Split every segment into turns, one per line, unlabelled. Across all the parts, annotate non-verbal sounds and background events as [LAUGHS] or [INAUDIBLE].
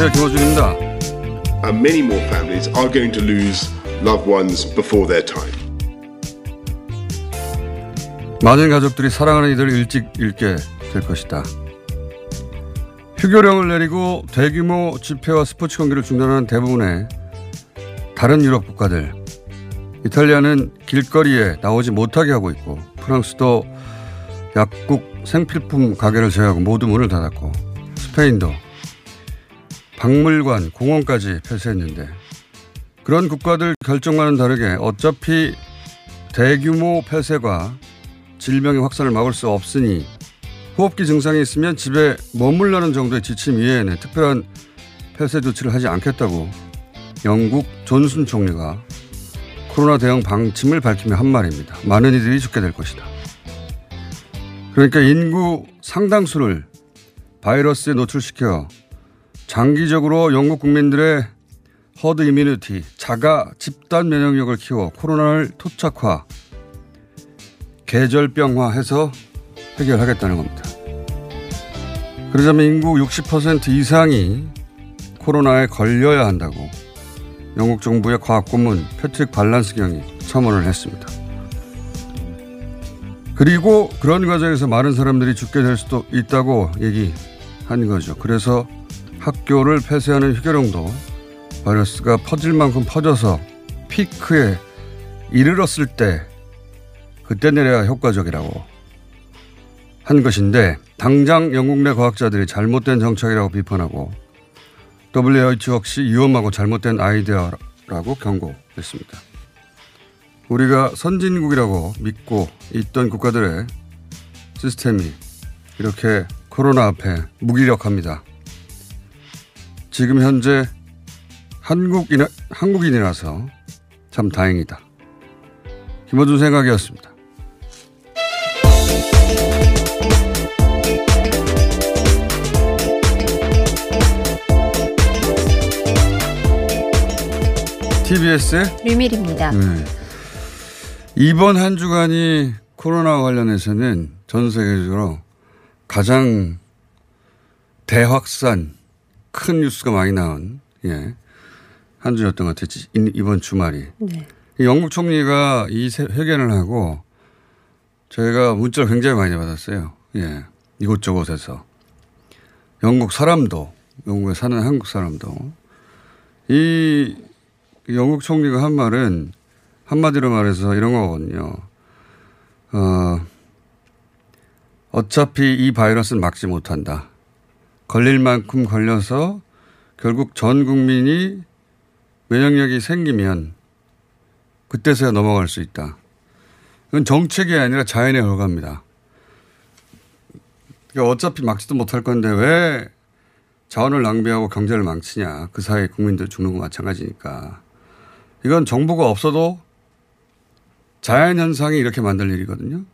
안녕하세요 김호준입니다.
and many more families are going to lose loved ones before their time.
많은 가족들이 사랑하는 이들을 일찍 잃게 될 것이다. 휴교령을 내리고 대규모 집회와 스포츠 경기를 중단한 대부분의 다른 유럽 국가들 이탈리아는 길거리에 나오지 못하게 하고 있고 프랑스도 약국 생필품 가게를 제외하고 모두 문을 닫았고 스페인도 박물관, 공원까지 폐쇄했는데 그런 국가들 결정과는 다르게 어차피 대규모 폐쇄가 질병의 확산을 막을 수 없으니 호흡기 증상이 있으면 집에 머물라는 정도의 지침 이외에는 특별한 폐쇄 조치를 하지 않겠다고 영국 존슨 총리가 코로나 대응 방침을 밝히며 한 말입니다. 많은 이들이 죽게 될 것이다. 그러니까 인구 상당수를 바이러스에 노출시켜 장기적으로 영국 국민들의 herd immunity, 자가 집단 면역력을 키워 코로나를 토착화, 계절병화해서 해결하겠다는 겁니다. 그러자면 인구 60% 이상이 코로나에 걸려야 한다고 영국 정부의 과학 고문 패트릭 발란스 경이 첨언을 했습니다. 그리고 그런 과정에서 많은 사람들이 죽게 될 수도 있다고 얘기한 거죠. 그래서 학교를 폐쇄하는 휴교령도 바이러스가 퍼질 만큼 퍼져서 피크에 이르렀을 때 그때 내려야 효과적이라고 한 것인데 당장 영국 내 과학자들이 잘못된 정책이라고 비판하고 WHO 역시 위험하고 잘못된 아이디어라고 경고했습니다. 우리가 선진국이라고 믿고 있던 국가들의 시스템이 이렇게 코로나 앞에 무기력합니다. 지금 현재 한국인, 한국인이라서 참 다행이다. 김어준 생각이었습니다. TBS의
류밀입니다.
네. 이번 한 주간이 코로나 관련해서는 전 세계적으로 가장 대확산 큰 뉴스가 많이 나온 예. 한 주였던 것 같아요. 이- 이번 주말이.
네.
이 영국 총리가 이 세- 회견을 하고 저희가 문자를 굉장히 많이 받았어요. 예. 이곳저곳에서. 영국 사람도, 영국에 사는 한국 사람도. 이 영국 총리가 한 말은 한마디로 말해서 이런 거거든요. 어, 어차피 이 바이러스는 막지 못한다. 걸릴 만큼 걸려서 결국 전 국민이 면역력이 생기면 그때서야 넘어갈 수 있다. 이건 정책이 아니라 자연의 결과입니다. 그러니까 어차피 막지도 못할 건데 왜 자원을 낭비하고 경제를 망치냐. 그 사이에 국민들 죽는 거 마찬가지니까. 이건 정부가 없어도 자연현상이 이렇게 만들 일이거든요.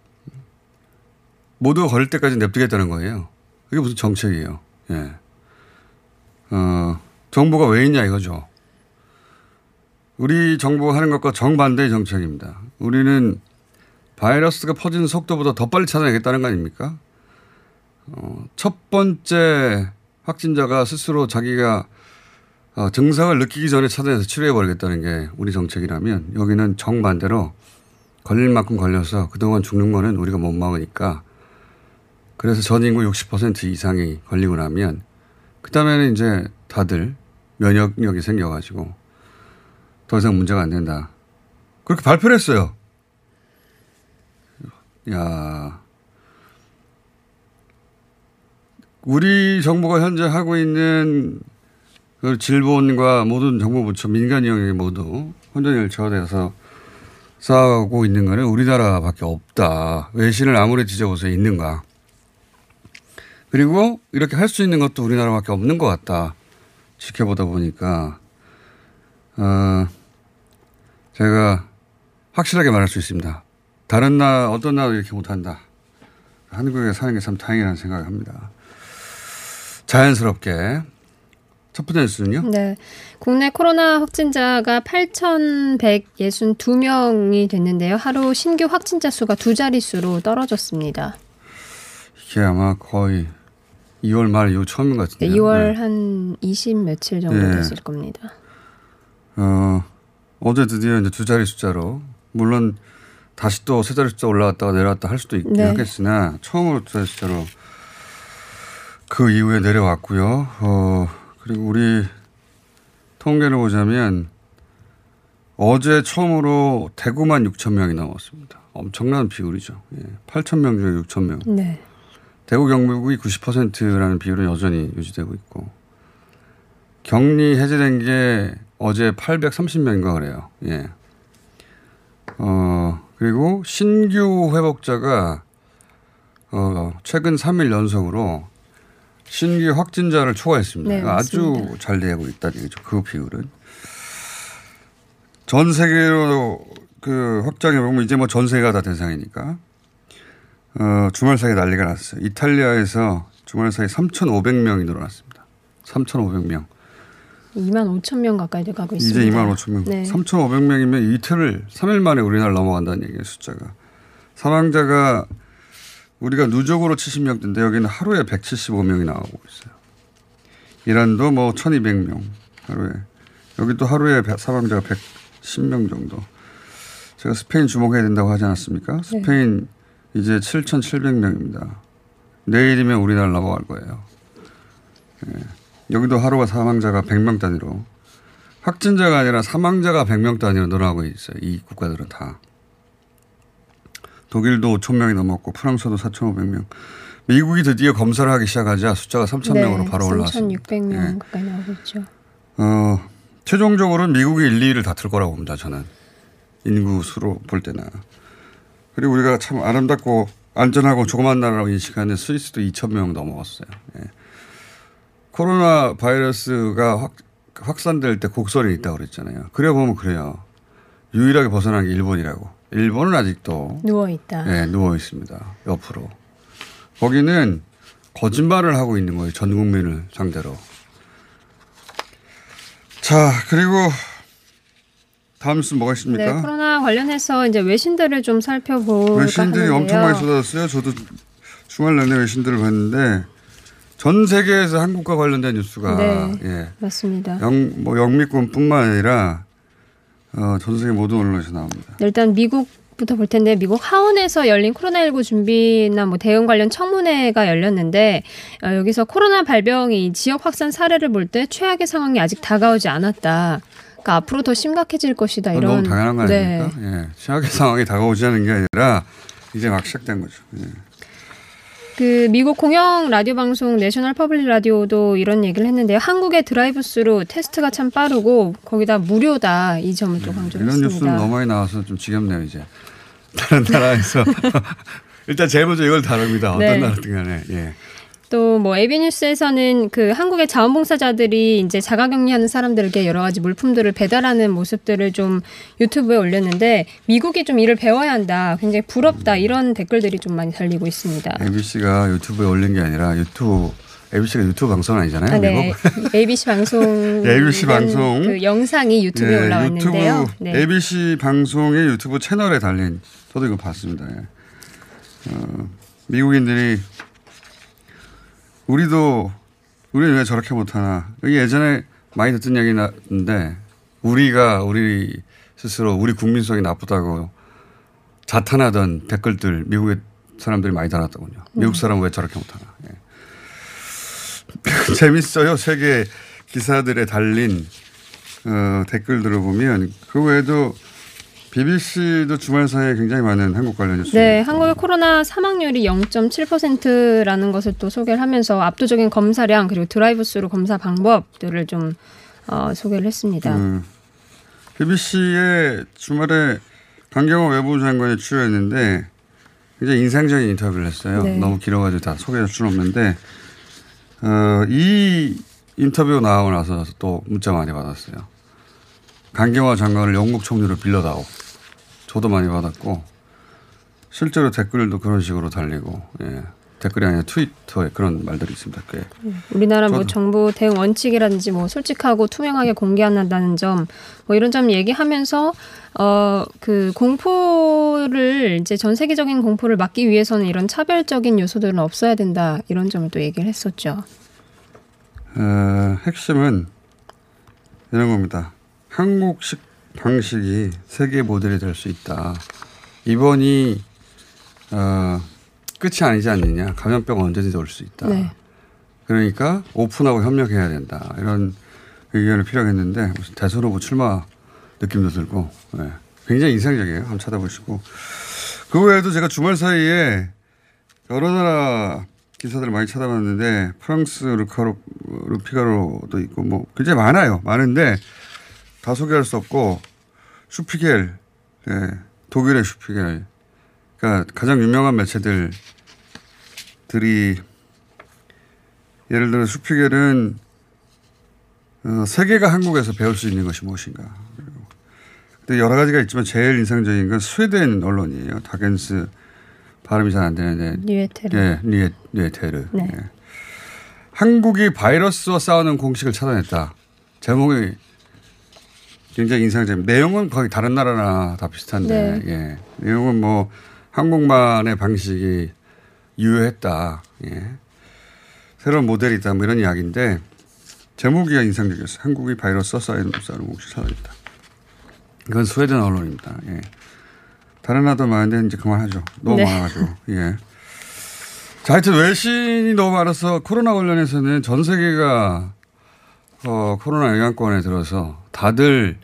모두가 걸릴 때까지 냅두겠다는 거예요. 그게 무슨 정책이에요. 예. 어, 정부가 왜 있냐 이거죠. 우리 정부가 하는 것과 정반대의 정책입니다. 우리는 바이러스가 퍼지는 속도보다 더 빨리 찾아내겠다는 거 아닙니까? 어, 첫 번째 확진자가 스스로 자기가 어, 증상을 느끼기 전에 찾아내서 치료해버리겠다는 게 우리 정책이라면 여기는 정반대로 걸릴 만큼 걸려서 그동안 죽는 거는 우리가 못 막으니까 그래서 전 인구 60% 이상이 걸리고 나면 그 다음에는 이제 다들 면역력이 생겨가지고 더 이상 문제가 안 된다. 그렇게 발표를 했어요. 야. 우리 정부가 현재 하고 있는 그 질본과 모든 정부 부처 민간 영역이 모두 저어대서 싸우고 있는 거는 우리나라밖에 없다. 외신을 아무리 뒤져보세요. 있는가. 그리고 이렇게 할 수 있는 것도 우리나라밖에 없는 것 같다. 지켜보다 보니까, 어, 제가 확실하게 말할 수 있습니다. 다른 나, 어떤 나라도 이렇게 못한다. 한국에 사는 게 참 다행이라는 생각을 합니다. 자연스럽게. 첫 번째 뉴스는요?
네. 국내 코로나 확진자가 8,162명이 됐는데요. 하루 신규 확진자 수가 두 자릿수로 떨어졌습니다.
이게 아마 거의 2월 말 이후 처음인 것
네,
같은데요.
2월
네.
한20 며칠 정도
네.
됐을 겁니다.
어, 어제 드디어 이제 두 자리 숫자로 물론 다시 또 세 자리 숫자 올라갔다가 내려왔다 할 수도 있긴
네.
하겠으나 처음으로 두 자리 숫자로 그 이후에 내려왔고요. 어, 그리고 우리 통계를 보자면 어제 처음으로 대구만 6천 명이 넘었습니다. 엄청난 비율이죠. 예, 8천 명 중에 6천 명.
네.
대구 경북이 90%라는 비율은 여전히 유지되고 있고 격리 해제된 게 어제 830명인가 그래요. 예. 어, 그리고 신규 회복자가 어, 최근 3일 연속으로 신규 확진자를 초과했습니다.
네,
아주
맞습니다.
잘 되고 있다는 얘기죠. 그 비율은. 전 세계로 그 확장해 보면 이제 뭐 전 세계가 다 대상이니까 어, 주말 사이에 난리가 났어요. 이탈리아에서 주말 사이에 3,500명이 늘어났습니다. 3,500명.
2만 5천 명 가까이 돼가고
이제
있습니다.
2만 5천 명.
네.
3,500명이면 이틀을 3일 만에 우리나라 넘어간다는 얘기예요. 숫자가. 사망자가 우리가 누적으로 70명대인데 여기는 하루에 175명이 나오고 있어요. 이란도 뭐 1,200명 하루에. 여기 또 하루에 배- 사망자가 110명 정도. 제가 스페인 주목해야 된다고 하지 않았습니까? 스페인 이제 7,700명입니다. 내일이면 우리나라 넘어갈 거예요. 예. 여기도 하루가 사망자가 100명 단위로 확진자가 아니라 사망자가 100명 단위로 늘어나고 있어요. 이 국가들은 다. 독일도 5천 명이 넘었고 프랑스도 4,500명. 미국이 드디어 검사를 하기 시작하자 숫자가 3,000명으로
네,
바로 올라왔습니다.
3,600명
예.
가까이 나오고 있죠.
어, 최종적으로는 미국이 1, 2위를 다툴 거라고 봅니다. 저는 인구 수로 볼 때나 그리고 우리가 참 아름답고 안전하고 조그만 나라라고 인식하는 스위스도 2천 명 넘어갔어요. 예. 코로나 바이러스가 확, 확산될 때 곡선이 있다고 그랬잖아요. 그래 보면 그래요. 유일하게 벗어난 게 일본이라고. 일본은 아직도
누워 있다.
예, 누워 있습니다. 옆으로. 거기는 거짓말을 하고 있는 거예요. 전 국민을 상대로. 자, 그리고 다음 수 뭐가
네,
있습니까?
코로나 관련해서 이제 외신들을 좀 살펴볼까
외신들이
하는데요.
엄청 많이 쏟아졌어요. 저도 주말 내내 외신들을 봤는데 전 세계에서 한국과 관련된 뉴스가
네.
예.
맞습니다.
영, 뭐 영미권뿐만 아니라 어, 전 세계 모든 언론에서 나옵니다.
네, 일단 미국 부터 볼 텐데 미국 하원에서 열린 코로나19 준비나 뭐 대응 관련 청문회가 열렸는데 어, 여기서 코로나 발병이 지역 확산 사례를 볼 때 최악의 상황이 아직 다가오지 않았다. 그러니까 앞으로 더 심각해질 것이다 이런.
너무 당연한 거
네.
아닙니까? 예. 최악의 상황이 다가오지 않은 게 아니라 이제 막 시작된 거죠. 예.
그 미국 공영 라디오 방송 National Public Radio도 이런 얘기를 했는데요. 한국의 드라이브스루 테스트가 참 빠르고 거기다 무료다 이 점을 또
이런
강조했습니다.
뉴스는 너무 많이 나와서 좀 지겹네요 이제. 다른 나라에서 [LAUGHS] [LAUGHS] 일단 제일 먼저 이걸 다룹니다. 어떤
네.
나라든 간에. 예.
또 뭐 에비뉴스에서는 그 한국의 자원봉사자들이 이제 자가격리하는 사람들에게 여러 가지 물품들을 배달하는 모습들을 좀 유튜브에 올렸는데 미국이 좀 이를 배워야 한다. 굉장히 부럽다. 이런 댓글들이 좀 많이 달리고 있습니다.
ABC가 유튜브에 올린 게 아니라 유튜브 ABC가 유튜브 방송 아니잖아요.
아, 네.
미국. [LAUGHS]
ABC 방송
ABC 방송.
그 영상이 유튜브에
예,
올라왔는데요.
유튜브
네.
ABC 방송의 유튜브 채널에 달린 저도 이거 봤습니다. 예. 어, 미국인들이 우리도 우리는 왜 저렇게 못하나? 예전에 많이 듣던 얘기인데 우리가 우리 스스로 우리 국민성이 나쁘다고 자탄하던 댓글들 미국의 사람들이 많이 달았더군요. 미국 사람은 왜 저렇게 못하나? 예. [LAUGHS] 재밌어요. 세계 기사들에 달린 어, 댓글들을 보면 그 외에도 BBC도 주말 사이에 굉장히 많은 한국 관련 뉴스.
네, 한국의 코로나 사망률이 0.7%라는 것을 또 소개를 하면서 압도적인 검사량 그리고 드라이브스루 검사 방법들을 좀 어, 소개를 했습니다.
음, BBC의 주말에 강경호 외무부 장관이 출연했는데 굉장히 인상적인 인터뷰를 했어요.
네.
너무 길어가지고 다 소개할 수는 없는데 어, 이 인터뷰 나오고 나서 또 문자 많이 받았어요. 강경화 장관을 영국 총리로 빌려다오. 저도 많이 받았고 실제로 댓글도 그런 식으로 달리고 예. 댓글이 아니라 트위터에 그런 말들이 있습니다. 꽤.
우리나라 뭐 정부 대응 원칙이라든지 뭐 솔직하고 투명하게 공개한다는 점, 뭐 이런 점 얘기하면서 어 그 공포를 이제 전 세계적인 공포를 막기 위해서는 이런 차별적인 요소들은 없어야 된다 이런 점을 또 얘기를 했었죠.
어, 핵심은 이런 겁니다. 한국식 방식이 세계 모델이 될 수 있다. 이번이 어, 끝이 아니지 않느냐. 감염병 언제든지 올 수 있다.
네.
그러니까 오픈하고 협력해야 된다. 이런 의견을 필요했는데 무슨 대선 후보 출마 느낌도 들고 예. 굉장히 인상적이에요. 한번 찾아보시고 그 외에도 제가 주말 사이에 여러 나라 기사들을 많이 찾아봤는데 프랑스 르카로 르피가로도 있고 뭐 굉장히 많아요. 많은데 다 소개할 수 없고 슈피겔 예. 독일의 슈피겔 그러니까 가장 유명한 매체들 들이 예를 들어 슈피겔은 어, 세계가 한국에서 배울 수 있는 것이 무엇인가. 근데 여러 가지가 있지만 제일 인상적인 건 스웨덴 언론이에요. 다겐스 발음이 잘 안 되는데
뉴에테르.
예, 니에, 니에테르.
네.
예. 한국이 바이러스와 싸우는 공식을 찾아냈다. 제목이 굉장히 인상적입니다. 내용은 거의 다른 나라나 다 비슷한데, 예. 내용은 뭐 한국만의 방식이 유효했다. 예. 새로운 모델이다. 뭐 이런 이야기인데 제목이 인상적이었어요. 한국이 싸우는 싸우는 공식 찾아냈다. 이건 스웨덴 언론입니다. 예. 다른 나라도 많은데 이제 그만하죠. 너무
네.
많아가지고. 예. 자, 하여튼 외신이 너무 많아서 코로나 관련해서는 전 세계가 어, 코로나 영향권에 들어서 다들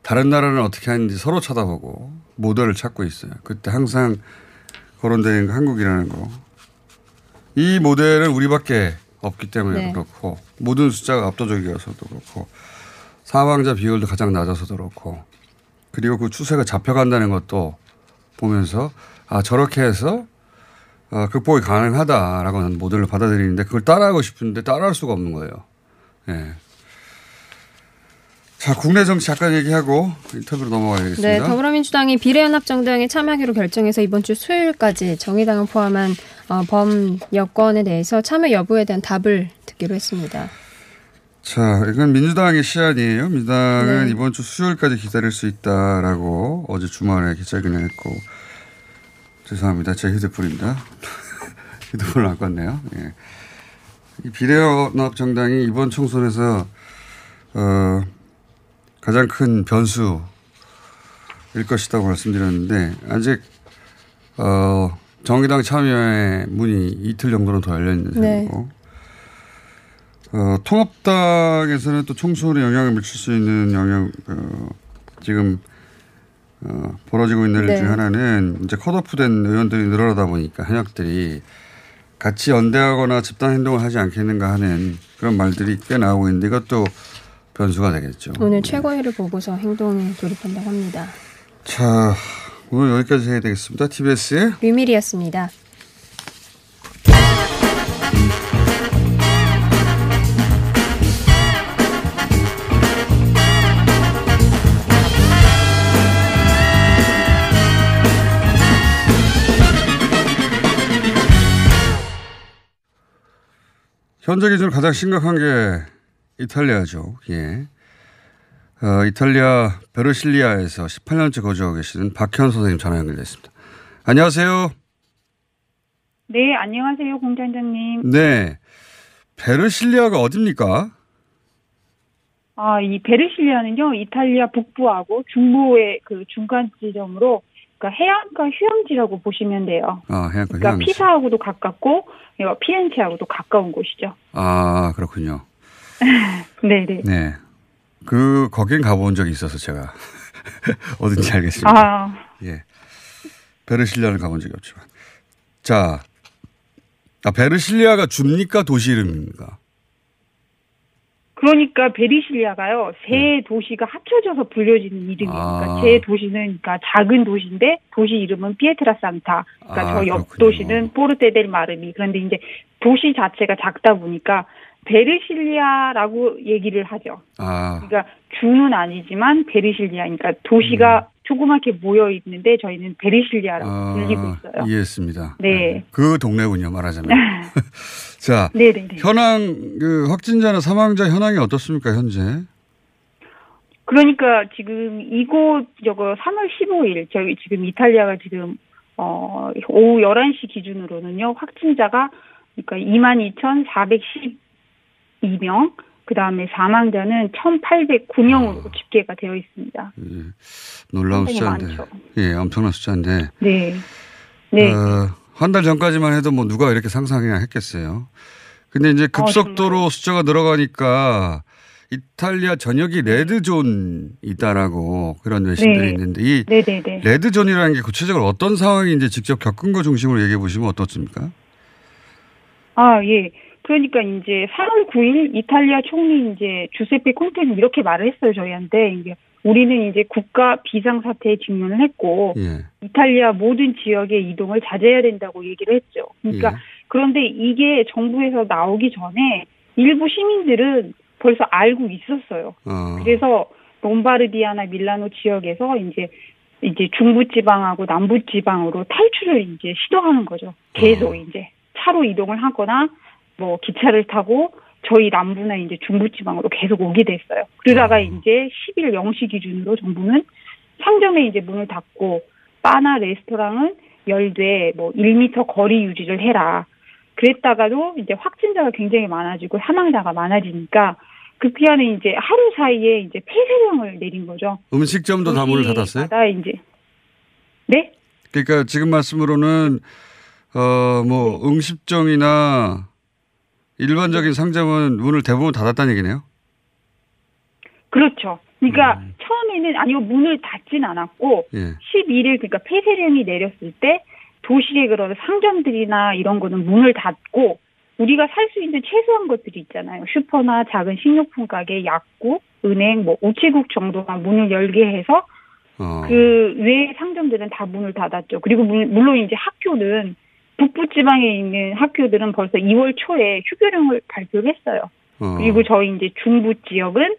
다른 나라는 어떻게 하는지 서로 쳐다보고 모델을 찾고 있어요. 그때 항상 거론되는 거 한국이라는 거. 이 모델은 우리밖에 없기 때문에
네.
그렇고 모든 숫자가 압도적이어서도 그렇고 사망자 비율도 가장 낮아서도 그렇고 그리고 그 추세가 잡혀간다는 것도 보면서 아 저렇게 해서 어, 극복이 가능하다라고 하는 모델을 받아들이는데 그걸 따라하고 싶은데 따라할 수가 없는 거예요. 예. 자 국내 정치 잠깐 얘기하고 인터뷰로 넘어가야 되겠습니다.
네, 더불어민주당이 비례연합정당에 참여하기로 결정해서 이번 주 수요일까지 정의당을 포함한 어, 범 여권에 대해서 참여 여부에 대한 답을 듣기로 했습니다.
자, 이건 민주당의 시안이에요. 민주당은
네.
이번 주 수요일까지 기다릴 수 있다라고 어제 주말에 기자회견을 했고 죄송합니다. 제 휴대폰입니다. [LAUGHS] 휴대폰을 안 껐네요. 예. 이 비례연합 정당이 이번 총선에서 어, 가장 큰 변수일 것이라고 말씀드렸는데 아직 어, 정의당 참여의 문이 이틀 정도는 더 열려 있는
네.
상황이고 어, 통합당에서는 또 총선에 영향을 미칠 수 있는 영향, 어, 지금, 어, 벌어지고 있는 일
네.
중에 하나는 이제 컷오프 된 의원들이 늘어나다 보니까 현역들이 같이 연대하거나 집단 행동을 하지 않겠는가 하는 그런 말들이 꽤 나오고 있는데 이것도 변수가 되겠죠.
오늘 최고위를 보고서 행동에 돌입한다고 합니다.
자, 오늘 여기까지 해야 되겠습니다. TBS의
류밀이었습니다.
현재 기준으로 가장 심각한 게 이탈리아죠. 예. 어, 이탈리아 베르실리아에서 18년째 거주하고 계시는 박현 선생님 전화 연결됐습니다. 안녕하세요.
네, 안녕하세요, 공장장님.
네. 베르실리아가 어딥니까?
아, 이 베르실리아는요, 이탈리아 북부하고 중부의 그 중간 지점으로, 그러니까 해안가 휴양지라고 보시면 돼요.
아, 해안가
그러니까
휴양지.
피사하고도 가깝고, 어, 피렌체하고도 가까운 곳이죠.
아, 그렇군요.
네네. [LAUGHS]
네. 그, 거긴 가본 적이 있어서 제가 [LAUGHS] 어딘지 알겠습니다.
아,
예. 베르실리아를 가본 적이 없지만. 자, 아, 베르실리아가 줍니까? 도시 이름입니까?
그러니까 베르실리아가요, 세 도시가 합쳐져서 불려지는 이름이에요.
네. 아.
세 도시는, 그러니까 작은 도시인데, 도시 이름은 피에트라 산타. 그러니까
아,
저 옆
그렇군요.
도시는 포르테 데이 마르미. 그런데 이제 도시 자체가 작다 보니까, 베르실리아라고 얘기를 하죠.
아,
그러니까 주는 아니지만 베르실리아, 그러니까 도시가 조그맣게 모여 있는데 저희는 베르실리아라고
음. 아,
불리고 있어요.
이해했습니다.
네.
그 동네군요, 말하자면. [LAUGHS] [LAUGHS] 자,
네네네.
현황, 그, 확진자나 사망자 현황이 어떻습니까, 현재?
그러니까 지금 이곳 저거 3월 15일 저희 지금 이탈리아가 지금 어 오후 11시 기준으로는요 확진자가 그러니까 22,412명 그 다음에 사망자는 1,809명으로 집계가 되어 있습니다.
예, 놀라운 숫자인데.
많죠.
예, 엄청난 숫자인데.
네. 네.
어, 한달 전까지만 해도 뭐 누가 이렇게 상상이나 했겠어요. 근데 이제 급속도로 숫자가 늘어가니까 이탈리아 전역이 레드존이다라고 그런 외신들이
네.
있는데 이
네네네.
red zone이라는 게 구체적으로 어떤 상황인지 직접 겪은 거 중심으로 얘기해 보시면 어떻습니까?
아, 예. 그러니까 이제 3월 9일 이탈리아 총리 이제 주세페 콘테는 이렇게 말을 했어요, 저희한테. 이게 우리는 이제 국가 비상 사태에 직면을 했고
예.
이탈리아 모든 지역의 이동을 자제해야 된다고 얘기를 했죠. 그러니까
예.
그런데 이게 정부에서 나오기 전에 일부 시민들은 벌써 알고 있었어요.
어,
그래서 롬바르디아나 밀라노 지역에서 이제 이제 중부 지방하고 남부 지방으로 탈출을 이제 시도하는 거죠. 계속
어.
이제 차로 이동을 하거나 뭐 기차를 타고 저희 남부나 이제 중부 지방으로 계속 오게 됐어요. 그러다가
어.
이제 10일 0시 기준으로 정부는 상점에 이제 문을 닫고 바나 레스토랑은 열되 뭐 1미터 거리 유지를 해라. 그랬다가도 이제 확진자가 굉장히 많아지고 사망자가 많아지니까 그 피하는 이제 하루 사이에 이제 폐쇄령을 내린 거죠.
음식점도 다 문을 닫았어요?
도시마다 이제 네?
그러니까 지금 말씀으로는 어뭐 음식점이나 일반적인 상점은 문을 대부분 닫았다는 얘기네요.
그렇죠. 그러니까
음.
처음에는 아니요 문을 닫진 않았고
예.
11일 그러니까 폐쇄령이 내렸을 때 도시의 그런 상점들이나 이런 거는 문을 닫고 우리가 살 수 있는 최소한 것들이 있잖아요. 슈퍼나 작은 식료품 가게, 약국, 은행, 뭐 우체국 정도만 문을 열게 해서
어.
그 외의 상점들은 다 문을 닫았죠. 그리고 물- 물론 이제 학교는 북부 지방에 있는 학교들은 벌써 2월 초에 휴교령을 발표했어요.
어.
그리고 저희 이제 중부 지역은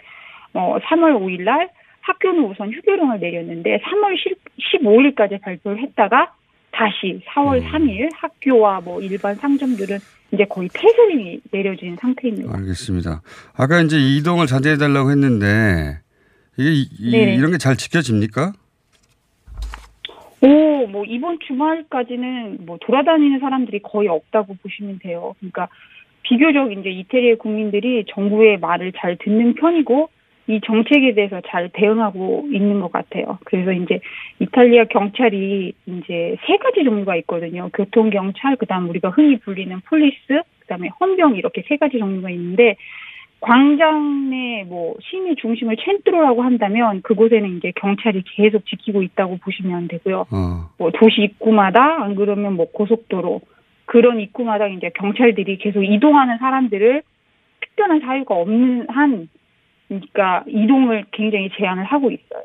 어 3월 5일 날 학교는 우선 휴교령을 내렸는데 3월 15일까지 발표를 했다가 다시 4월
음.
3일 학교와 뭐 일반 상점들은 이제 거의 폐쇄령이 내려진 상태입니다.
알겠습니다. 아까 이제 이동을 자제해 달라고 했는데 이게 이, 이-. 이런 게 잘 지켜집니까?
오, 뭐 이번 주말까지는 뭐 돌아다니는 사람들이 거의 없다고 보시면 돼요. 그러니까 비교적 이제 이태리의 국민들이 정부의 말을 잘 듣는 편이고 이 정책에 대해서 잘 대응하고 있는 것 같아요. 그래서 이제 이탈리아 경찰이 이제 세 가지 종류가 있거든요. 교통 경찰, 그다음 우리가 흔히 불리는 police, 그다음에 헌병 이렇게 세 가지 종류가 있는데 광장 내 뭐 시민 중심을 centro라고 한다면 그곳에는 이제 경찰이 계속 지키고 있다고 보시면 되고요.
어.
뭐 도시 입구마다 안 그러면 뭐 고속도로 그런 입구마다 이제 경찰들이 계속 이동하는 사람들을 특별한 사유가 없는 한 그러니까 이동을 굉장히 제한을 하고 있어요.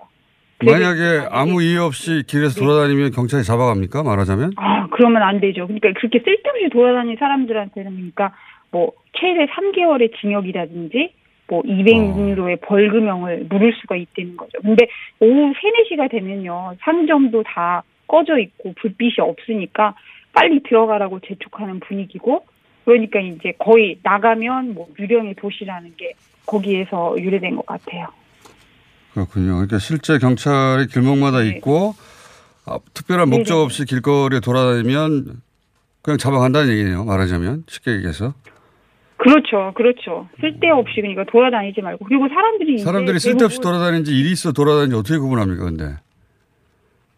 만약에 아무 이유 없이 길에서
네.
돌아다니면 경찰이 잡아갑니까? 말하자면?
아, 그러면 안 되죠. 그러니까 그렇게 쓸데없이 돌아다니는 사람들한테는 그러니까 뭐 최대 3개월의 징역이라든지 뭐 200유로의 벌금형을 물을 수가 있다는 거죠. 근데 오후 3, 4시가 되면요. 상점도 다 꺼져 있고 불빛이 없으니까 빨리 들어가라고 재촉하는 분위기고 그러니까 이제 거의 나가면 뭐 유령의 도시라는 게 거기에서 유래된 것 같아요.
그렇군요. 그러니까 실제 경찰이 길목마다
네.
있고 아, 특별한 목적. 없이 길거리에 돌아다니면 그냥 잡아간다는 얘기네요. 말하자면 쉽게 얘기해서
그렇죠, 그렇죠. 쓸데없이 그러니까 돌아다니지 말고 그리고 사람들이
사람들이 쓸데없이 돌아다니는지 일이 있어 돌아다니는지 어떻게 구분합니까? 근데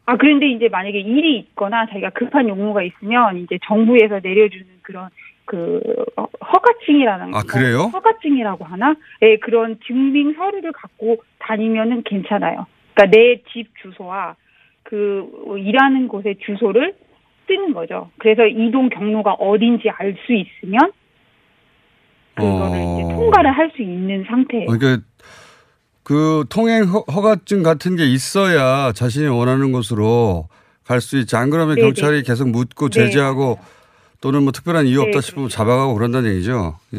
아, 그런데 이제 만약에 일이 있거나 자기가 급한 용무가 있으면 이제 정부에서 내려주는 그런 그 어, 허가증이라는
아, 그래요?
허가증이라고 하나? 예, 그런 증빙 서류를 갖고 다니면은 괜찮아요. 그러니까 내 집 주소와 그 일하는 곳의 주소를 쓰는 거죠. 그래서 이동 경로가 어딘지 알 수 있으면 그거를
어.
이제 통과를 할 수 있는 상태예요.
그러니까 그 통행 허- 허가증 같은 게 있어야 자신이 원하는 곳으로 갈 수 있지. 안 그러면
네네.
경찰이 계속 묻고
네,
제재하고 또는 뭐 특별한 이유
네,
없다 싶으면 잡아가고 그런다는 얘기죠. 예.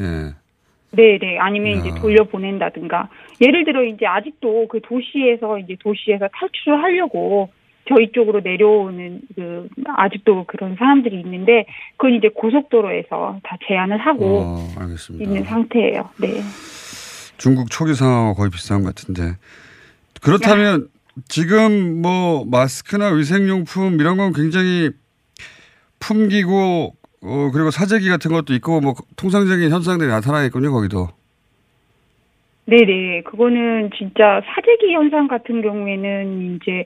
네, 네. 아니면 이제
야.
돌려보낸다든가. 예를 들어 이제 아직도 그 도시에서 이제 도시에서 탈출을 하려고 저희 쪽으로 내려오는 그 아직도 그런 사람들이 있는데 그건 이제 고속도로에서 다 제한을 하고
어.
있는 상태예요. 네.
중국 초기 상황과 거의 비슷한 것 같은데. 그렇다면 지금 뭐 마스크나 위생용품 이런 건 굉장히 품기고 어 그리고 사재기 같은 것도 있고 뭐 통상적인 현상들이 나타나겠군요 거기도.
네네. 그거는 진짜 사재기 현상 같은 경우에는 이제,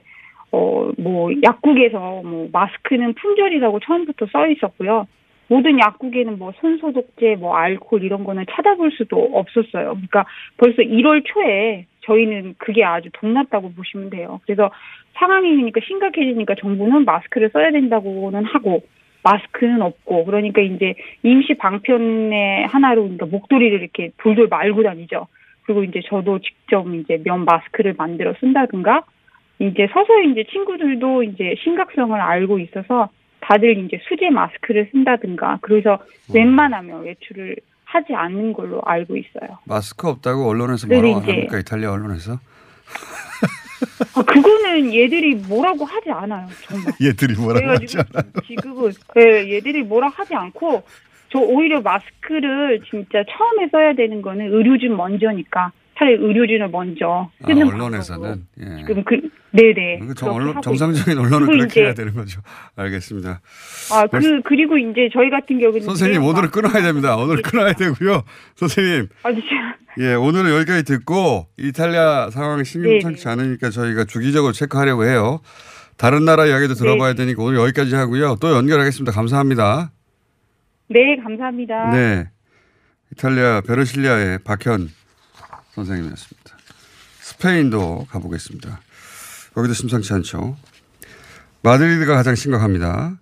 어, 뭐, 약국에서 뭐, 마스크는 품절이라고 처음부터 써 있었고요. 모든 약국에는 뭐, 손소독제, 뭐, 알코올 이런 거는 찾아볼 수도 없었어요. 그러니까 벌써 1월 초에 저희는 그게 아주 동났다고 보시면 돼요. 그래서 상황이 그러니까 심각해지니까 정부는 마스크를 써야 된다고는 하고, 마스크는 없고, 그러니까 이제 임시 방편의 하나로 그러니까 목도리를 이렇게 돌돌 말고 다니죠. 그리고 이제 저도 직접 이제 면 마스크를 만들어 쓴다든가 이제 서서히 이제 친구들도 이제 심각성을 알고 있어서 다들 이제 수제 마스크를 쓴다든가 그래서 웬만하면 외출을 하지 않는 걸로 알고 있어요.
마스크 없다고 언론에서
네,
뭐라고
이제.
합니까 이탈리아 언론에서?
아, 그거는 얘들이 뭐라고 하지 않아요, 정말. [LAUGHS]
얘들이 뭐라고 하지 않아요.
지금은 예, 얘들이 뭐라 하지 않고 저 오히려 마스크를 진짜 처음에 써야 되는 거는 의료진 먼저니까 차라리 의료진을 먼저
아,
쓰는
언론에서는 예.
지금 그 네네
그
그렇게
언론, 정상적인
그리고
그렇게
이제-
해야 되는 거죠. 알겠습니다.
아, 그, 그리고 이제 저희 같은 경우는.
선생님 오늘은 끊어야 됩니다. 오늘 끊어야 되고요. 선생님
아.
예 오늘은 여기까지 듣고 이탈리아 상황이 심상치
네네.
않으니까 저희가 주기적으로 체크하려고 해요. 다른 나라 이야기도 들어봐야
네.
되니까 오늘 여기까지 하고요. 또 연결하겠습니다. 감사합니다.
네, 감사합니다.
네. 이탈리아 베르실리아의 박현 선생님이었습니다. 스페인도 가보겠습니다. 여기도 심상치 않죠. 마드리드가 가장 심각합니다.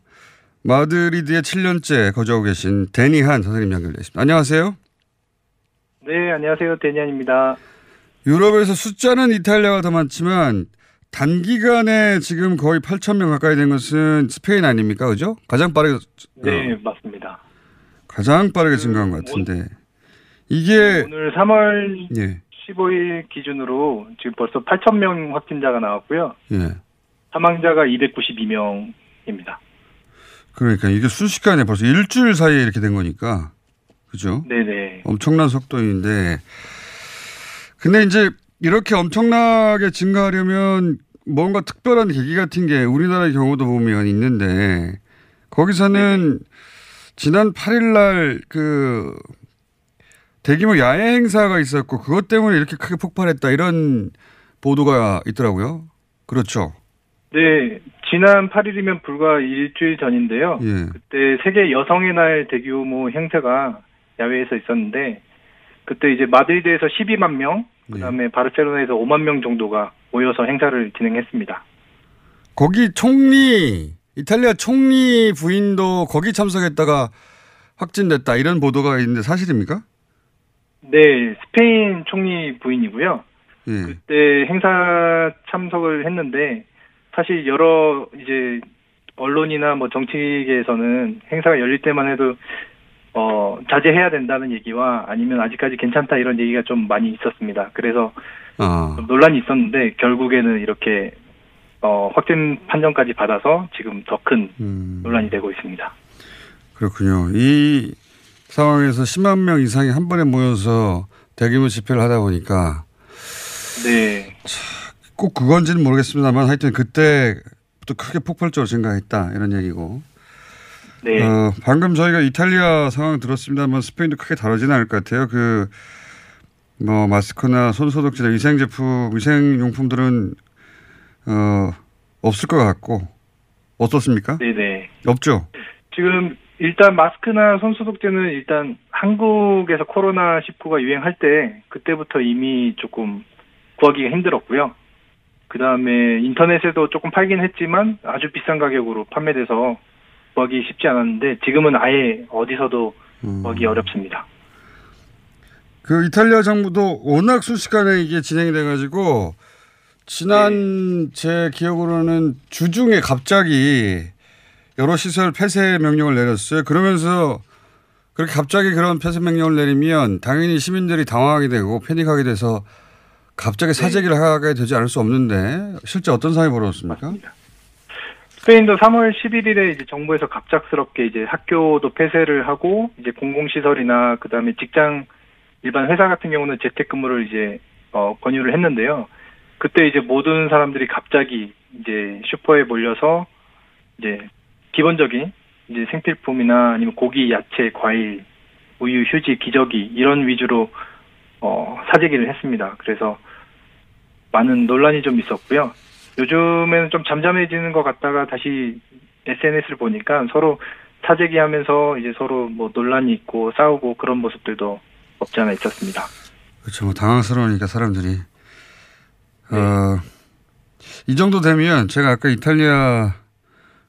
마드리드에 7년째 거주하고 계신 데니한 선생님 연결되어 있습니다. 안녕하세요.
네, 안녕하세요. 데니안입니다.
유럽에서 숫자는 이탈리아가 더 많지만 단기간에 지금 거의 8천 명 가까이 된 것은 스페인 아닙니까? 그죠? 가장 빠르게
네,
어,
맞습니다.
가장 빠르게 증가한 것 같은데 이게
오늘 3월
예.
15일 기준으로 지금 벌써 8천 명 확진자가 나왔고요.
예.
사망자가 292명입니다.
그러니까 이게 순식간에 벌써 일주일 사이에 이렇게 된 거니까 그죠?
네네.
엄청난 속도인데 근데 이제 이렇게 엄청나게 증가하려면 뭔가 특별한 계기 같은 게 우리나라의 경우도 보면 있는데 거기서는 지난 8일 날 그 대규모 야외 행사가 있었고 그것 때문에 이렇게 크게 폭발했다 이런 보도가 있더라고요. 그렇죠.
네, 지난 8일이면 불과 일주일 전인데요.
예.
그때 세계 여성의 날 대규모 행사가 야외에서 있었는데 그때 이제 마드리드에서 12만 명, 그다음에 바르셀로나에서 5만 명 정도가 모여서 행사를 진행했습니다.
거기 총리 이탈리아 총리 부인도 거기 참석했다가 확진됐다 이런 보도가 있는데 사실입니까?
네, 스페인 총리 부인이고요.
예.
그때 행사 참석을 했는데 사실 여러 이제 언론이나 뭐 정치계에서는 행사가 열릴 때만 해도 어 자제해야 된다는 얘기와 아니면 아직까지 괜찮다 이런 얘기가 좀 많이 있었습니다. 그래서
아,
좀 논란이 있었는데 결국에는 이렇게 어 확진 판정까지 받아서 지금 더큰
음,
논란이 되고 있습니다.
그렇군요. 이 상황에서 10만 명 이상이 한 번에 모여서 대규모 집회를 하다 보니까
네,
꼭 그건지는 모르겠습니다만 하여튼 그때부터 크게 폭발적으로 증가했다 이런 얘기고.
네,
어, 방금 저희가 이탈리아 상황 들었습니다만 스페인도 크게 다르지는 않을 것 같아요. 그, 뭐, 마스크나 손 소독제나 위생 제품, 위생 용품들은, 어, 없을 것 같고. 어떻습니까?
네, 네.
없죠?
지금 일단 마스크나 손 소독제는 일단 한국에서 코로나 19가 유행할 때 그때부터 이미 조금 구하기가 힘들었고요. 그 다음에 인터넷에도 조금 팔긴 했지만 아주 비싼 가격으로 판매돼서 구하기 쉽지 않았는데 지금은 아예 어디서도
음.
구하기 어렵습니다.
그 이탈리아 정부도 워낙 순식간에 이게 진행이 돼가지고, 지난 제 기억으로는 주중에 갑자기 여러 시설 폐쇄 명령을 내렸어요. 그러면서 그렇게 갑자기 그런 폐쇄 명령을 내리면 당연히 시민들이 당황하게 되고 패닉하게 돼서 갑자기 사재기를 하게 되지 않을 수 없는데 실제 어떤 상황이 벌어졌습니까?
스페인도 3월 11일에 이제 정부에서 갑작스럽게 이제 학교도 폐쇄를 하고 이제 공공시설이나 그다음에 직장 일반 회사 같은 경우는 재택근무를 이제 어 권유를 했는데요. 그때 이제 모든 사람들이 갑자기 이제 슈퍼에 몰려서 이제 기본적인 이제 생필품이나 아니면 고기, 야채, 과일, 우유, 휴지, 기저귀 이런 위주로 어 사재기를 했습니다. 그래서 많은 논란이 좀 있었고요. 요즘에는 좀 잠잠해지는 것 같다가 다시 SNS를 보니까 서로 사재기 하면서 이제 서로 뭐 논란이 있고 싸우고 그런 모습들도 없지 않아 있었습니다.
그렇죠. 뭐 당황스러우니까 사람들이.
네.
어, 이 정도 되면 제가 아까 이탈리아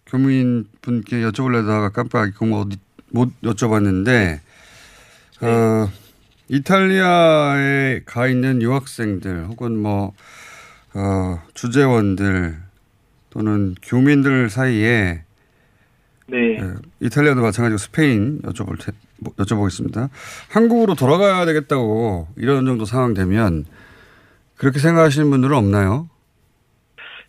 교민 분께 여쭤보려다가 깜빡 잊고 못, 못 여쭤봤는데, 어, 이탈리아에 가 있는 유학생들 혹은 뭐, 어, 주재원들 또는 교민들 사이에
네.
예, 이탈리아도 마찬가지고 스페인 여쭤볼 테, 뭐, 여쭤보겠습니다. 한국으로 돌아가야 되겠다고 이런 정도 상황 되면 그렇게 생각하시는 분들은 없나요?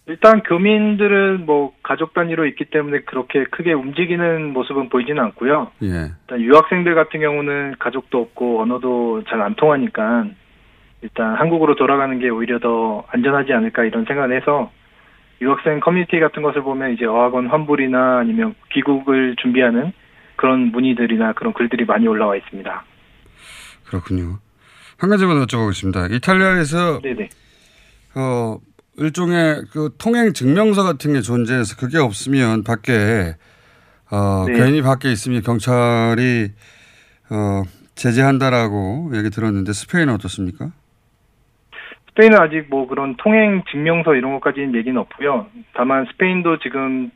일단 교민들은 뭐 가족 단위로 있기 때문에 그렇게 크게 움직이는 모습은 보이지는 않고요.
예.
일단 유학생들 같은 경우는 가족도 없고 언어도 잘 안 통하니까 일단 한국으로 돌아가는 게 오히려 더 안전하지 않을까 이런 생각을 해서 유학생 커뮤니티 같은 것을 보면 이제 어학원 환불이나 아니면 귀국을 준비하는 그런 문의들이나 그런 글들이 많이 올라와 있습니다.
그렇군요. 한 가지만 여쭤보겠습니다. 이탈리아에서
네네.
어, 일종의 그 통행 증명서 같은 게 존재해서 그게 없으면 밖에 어,
네.
괜히 밖에 있으면 경찰이 어, 제재한다라고 얘기 들었는데 스페인은 어떻습니까?
스페인은 아직 뭐 그런 통행 증명서 이런 것까지는 얘기는 없고요. 다만 스페인도 지금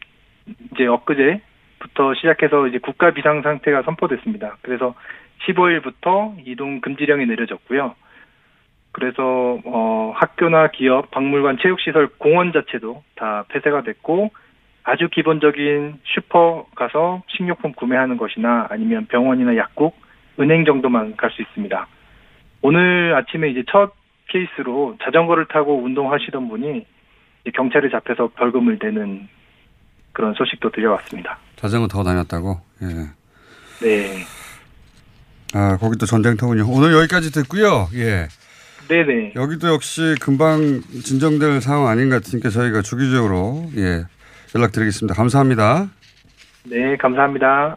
이제 엊그제부터 시작해서 이제 국가 비상 상태가 선포됐습니다. 그래서 15일부터 이동 금지령이 내려졌고요. 그래서 어 학교나 기업, 박물관, 체육시설, 공원 자체도 다 폐쇄가 됐고 아주 기본적인 슈퍼 가서 식료품 구매하는 것이나 아니면 병원이나 약국, 은행 정도만 갈 수 있습니다. 오늘 아침에 이제 첫 케이스로 자전거를 타고 운동하시던 분이 경찰에 잡혀서 벌금을 내는 그런 소식도 들려왔습니다.
자전거 타고 다녔다고? 예.
네.
아, 거기도 전쟁터군요. 오늘 여기까지 듣고요. 예.
네네.
여기도 역시 금방 진정될 상황 아닌 것 같으니까 저희가 주기적으로 예, 연락드리겠습니다. 감사합니다.
네, 감사합니다.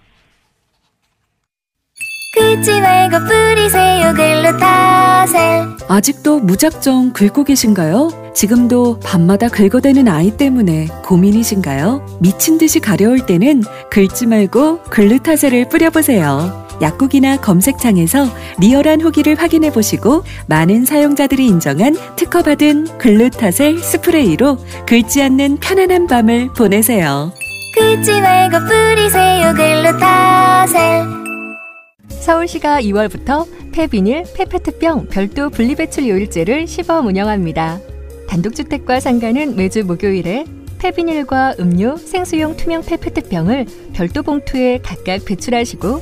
긁지 말고 뿌리세요 글루타셀
아직도 무작정 긁고 계신가요? 지금도 밤마다 긁어대는 아이 때문에 고민이신가요? 미친 듯이 가려울 때는 긁지 말고 글루타셀을 뿌려보세요. 약국이나 검색창에서 리얼한 후기를 확인해 보시고 많은 사용자들이 인정한 특허받은 글루타셀 스프레이로 긁지 않는 편안한 밤을 보내세요.
긁지 말고 뿌리세요 글루타셀
서울시가 2월부터 폐비닐, 폐페트병 별도 분리배출 요일제를 시범 운영합니다. 단독주택과 상가는 매주 목요일에 폐비닐과 음료, 생수용 투명 폐페트병을 별도 봉투에 각각 배출하시고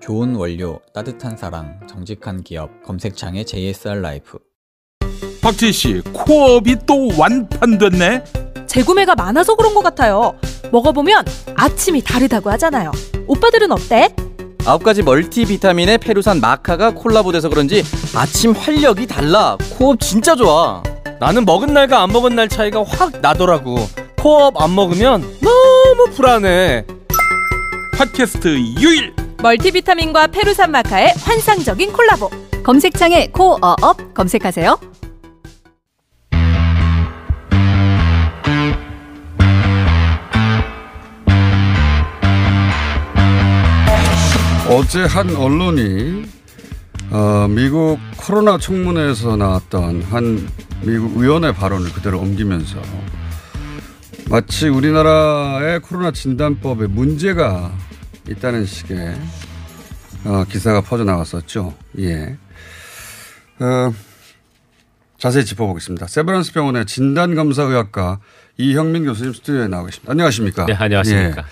좋은 원료, 따뜻한 사랑, 정직한 기업, 검색창에 JSR 라이프.
박지희 씨, 코업이 또 완판됐네.
재구매가 많아서 그런 것 같아요. 먹어보면 아침이 다르다고 하잖아요. 오빠들은 어때?
아홉 가지 멀티비타민에 페루산 마카가 콜라보돼서 그런지 아침 활력이 달라. 코업 진짜 좋아.
나는 먹은 날과 안 먹은 날 차이가 확 나더라고. 코업 안 먹으면 너무 불안해.
팟캐스트 유일
멀티비타민과 페루산 마카의 환상적인 콜라보.
검색창에 코어업 검색하세요.
어제 한 언론이 어, 미국 코로나 청문회에서 나왔던 한 미국 의원의 발언을 그대로 옮기면서 마치 우리나라의 코로나 진단법에 문제가 있다는 식의 어, 기사가 퍼져 나왔었죠. 예. 어, 자세히 짚어보겠습니다. 세브란스 병원의 진단검사의학과 이형민 교수님 스튜디오에 나와 계십니다. 안녕하십니까?
네, 안녕하십니까?
예.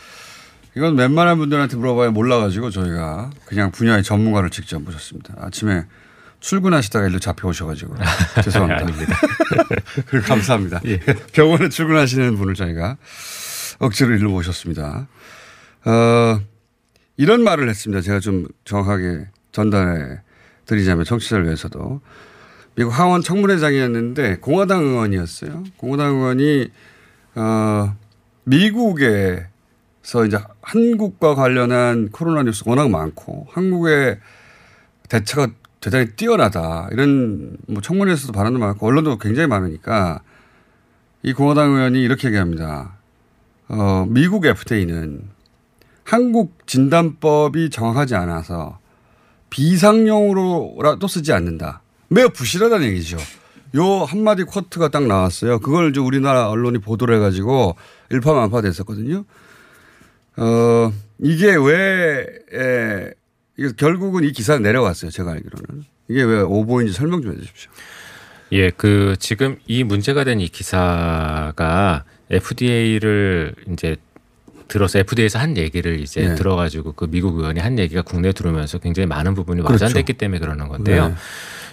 이건 웬만한 분들한테 물어봐야 몰라가지고 저희가 그냥 분야의 전문가를 직접 모셨습니다. 아침에 출근하시다가 일로 잡혀오셔가지고 [LAUGHS] 죄송합니다. [LAUGHS] 그리고 감사합니다.
예.
병원에 출근하시는 분을 저희가 억지로 일로 모셨습니다. 어, 이런 말을 했습니다. 제가 좀 정확하게 전달해 드리자면 청취자를 위해서도 미국 하원 청문회장이었는데 공화당 의원이었어요. 공화당 의원이 어, 미국에 그래서 이제 한국과 관련한 코로나 뉴스 워낙 많고 한국의 대처가 대단히 뛰어나다 이런 뭐 청문회에서도 발언도 많고 언론도 굉장히 많으니까 이 공화당 의원이 이렇게 얘기합니다. 어, 미국 FDA는 한국 진단법이 정확하지 않아서 비상용으로라도 쓰지 않는다. 매우 부실하다는 얘기죠. 요 한마디 쿼트가 딱 나왔어요. 그걸 이제 우리나라 언론이 보도를 해가지고 일파만파 됐었거든요. 어, 이게 왜, 에, 이게 결국은 이 기사는 내려갔어요. 제가 알기로는. 이게 왜 오보인지 설명 좀 해 주십시오.
예, 그 지금 이 문제가 된 이 기사가 FDA를 이제 들어서 FDA에서 한 얘기를 이제
네.
들어가지고 그 미국 의원이 한 얘기가 국내에 들어오면서 굉장히 많은 부분이
그렇죠.
와전됐기 때문에 그러는 건데요.
네.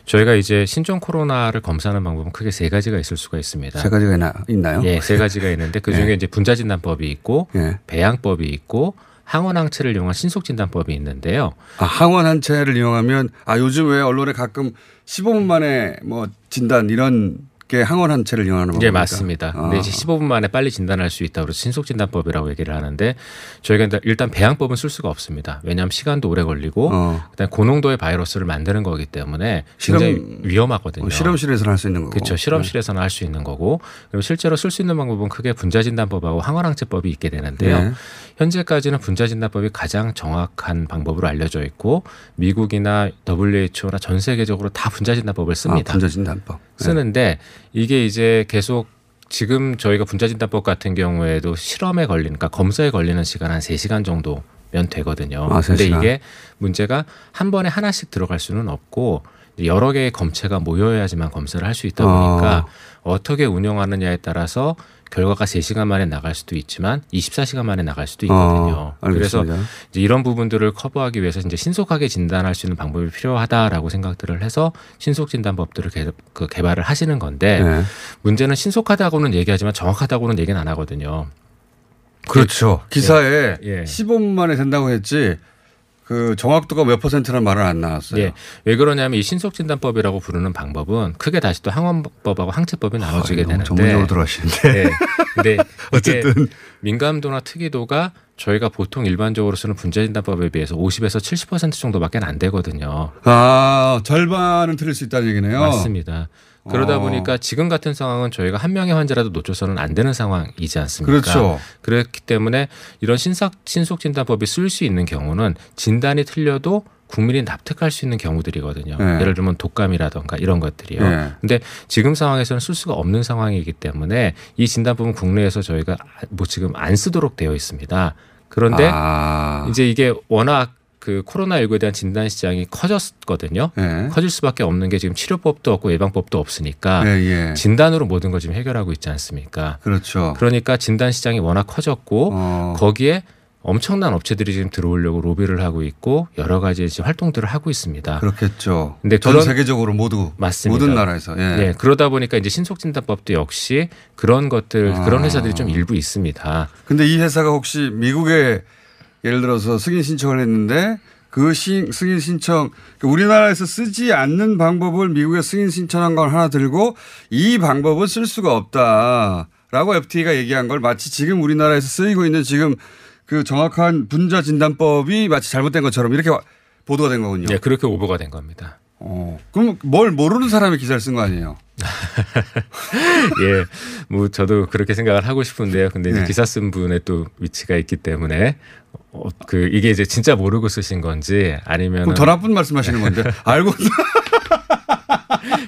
저희가 이제 신종 코로나를 검사하는 방법은 크게 세 가지가 있을 수가 있습니다.
세 가지가 있나, 있나요?
예, 세 가지가 있는데 그 중에
네.
이제 분자 진단법이 있고
예.
배양법이 있고 항원항체를 이용한 신속진단법이 있는데요.
아, 항원 한 채를 이용하면 아, 요즘 왜 언론에 가끔 15분 만에 뭐 진단 이런 게 항원 한 채를 이용하는 겁니까?
예, 맞습니다.
아.
근데 이제 15분 만에 빨리 진단할 수 있다고 그래서 신속 진단법이라고 얘기를 하는데 저희가 일단- 배양법은 쓸 수가 없습니다. 왜냐하면 시간도 오래 걸리고
어.
그다음 고농도의 바이러스를 만드는 거기 때문에 굉장히
실험-
위험하거든요.
어, 실험실에서는 할 수 있는 거고.
그렇죠. 실험실에서는 할수 있는 거고 그리고 실제로 쓸 수 있는 방법은 크게 분자 진단법하고 항원항체법이 있게 되는데요.
네.
현재까지는 분자 진단법이 가장 정확한 방법으로 알려져 있고 미국이나 WHO나 전 세계적으로 다 분자 진단법을 씁니다.
아, 분자 진단법. 네.
쓰는데 이게 이제 계속 지금 저희가 분자진단법 같은 경우에도 실험에 걸리는 그러니까 검사에 걸리는 시간 한 3시간 정도 면 되거든요.
아, 세
근데. 이게 문제가 한 번에 하나씩 들어갈 수는 없고 여러 개의 검체가 모여야지만 검사를 할 수 있다 보니까 어. 떻게 운영하느냐에 따라서 결과가 3시간 만에 나갈 수도 있지만 24시간 만에 나갈 수도 있거든요.
어,
그래서. 이제 이런 부분들을 커버하기 위해서 이제 신속하게 진단할 수 있는 방법이 필요하다라고 생각들을 해서 신속 진단법들을 개, 그 개발을 하시는 건데
네.
문제는 신속하다고는 얘기하지만 정확하다고는 얘기는 안 하거든요.
그렇죠. 기사에
예.
15분 만에 된다고 했지 그 정확도가 몇 퍼센트라는 말은 안 나왔어요.
예. 왜 그러냐면 이 신속진단법이라고 부르는 방법은 크게 다시 또 항원법하고 항체법이 나눠지게
아,
되는데
전문적으로 들어가시는데.
예. 근데 [LAUGHS]
어쨌든.
어쨌든 민감도나 특이도가 저희가 보통 일반적으로 쓰는 분자진단법에 비해서 50에서 70% 정도밖에 안 되거든요.
아 절반은 틀릴 수 있다는 얘기네요.
맞습니다. 그러다
어.
보니까 지금 같은 상황은 저희가 한 명의 환자라도 놓쳐서는 안 되는 상황이지 않습니까?
그렇죠.
그렇기 때문에 이런 신속 신속 진단법이 쓸 수 있는 경우는 진단이 틀려도 국민이 납득할 수 있는 경우들이거든요.
네.
예를 들면 독감이라던가 이런 것들이요.
네.
근데 지금 상황에서는 쓸 수가 없는 상황이기 때문에 이 진단법은 국내에서 저희가 뭐 지금 안 쓰도록 되어 있습니다. 그런데
아.
이제 이게 워낙 그 코로나19에 대한 진단 시장이 커졌거든요.
네.
커질 수밖에 없는 게 지금 치료법도 없고 예방법도 없으니까
예, 예.
진단으로 모든 걸 지금 해결하고 있지 않습니까?
그렇죠.
그러니까 진단 시장이 워낙 커졌고
어.
거기에 엄청난 업체들이 지금 들어오려고 로비를 하고 있고 여러 가지 활동들을 하고 있습니다.
그렇겠죠.
근데
전
그런-
세계적으로 모두
맞습니다.
모든 나라에서 예.
예, 그러다 보니까 이제 신속진단법도 역시 그런 것들
아.
그런 회사들이 좀 일부 있습니다.
근데 이 회사가 혹시 미국에 예를 들어서 승인 신청을 했는데 그 시- 승인 신청 그러니까 우리나라에서 쓰지 않는 방법을 미국에 승인 신청한 걸 하나 들고 이 방법은 쓸 수가 없다라고 FTA가 얘기한 걸 마치 지금 우리나라에서 쓰이고 있는 지금 그 정확한 분자 진단법이 마치 잘못된 것처럼 이렇게 와- 보도가 된 거군요.
예, 그렇게 오보가 된 겁니다.
어, 그럼 뭘 모르는 사람이 기사를 쓴 거 아니에요? [LAUGHS]
예, 뭐 저도 그렇게 생각을 하고 싶은데요. 근데
네.
기사 쓴 분의 또 위치가 있기 때문에 어, 그 이게 이제 진짜 모르고 쓰신 건지 아니면
더 나쁜 말씀하시는 건데 [LAUGHS] 알고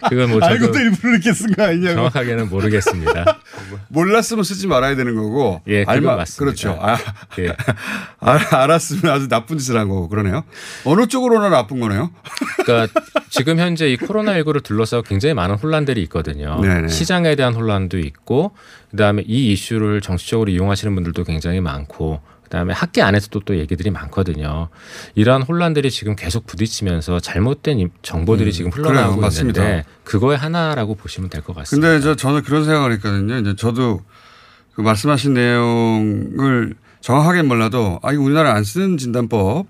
그건 뭐
알고도 일부러 이렇게 쓴 거 아니냐고.
정확하게는 모르겠습니다. [LAUGHS]
몰랐으면 쓰지 말아야 되는 거고.
예,
알마-
맞습니다.
그렇죠. 아,
예. [LAUGHS]
알- 알았으면 아주 나쁜 짓을 한 거고 그러네요. 어느 쪽으로나 나쁜 거네요. [LAUGHS]
그러니까 지금 현재 이 코로나 19를 둘러싸고 굉장히 많은 혼란들이 있거든요.
네네.
시장에 대한 혼란도 있고, 그다음에 이 이슈를 정치적으로 이용하시는 분들도 굉장히 많고, 그다음에 학계 안에서도 또 얘기들이 많거든요. 이러한 혼란들이 지금 계속 부딪히면서 잘못된 임- 정보들이
음,
지금 흘러나오고
그래요.
있는데 그거의 하나라고 보시면 될 것 같습니다.
근데 저 저는 그런 생각을 했거든요. 이제 저도 그 말씀하신 내용을 정확하게 몰라도 아, 이거 우리나라 안 쓰는 진단법이라고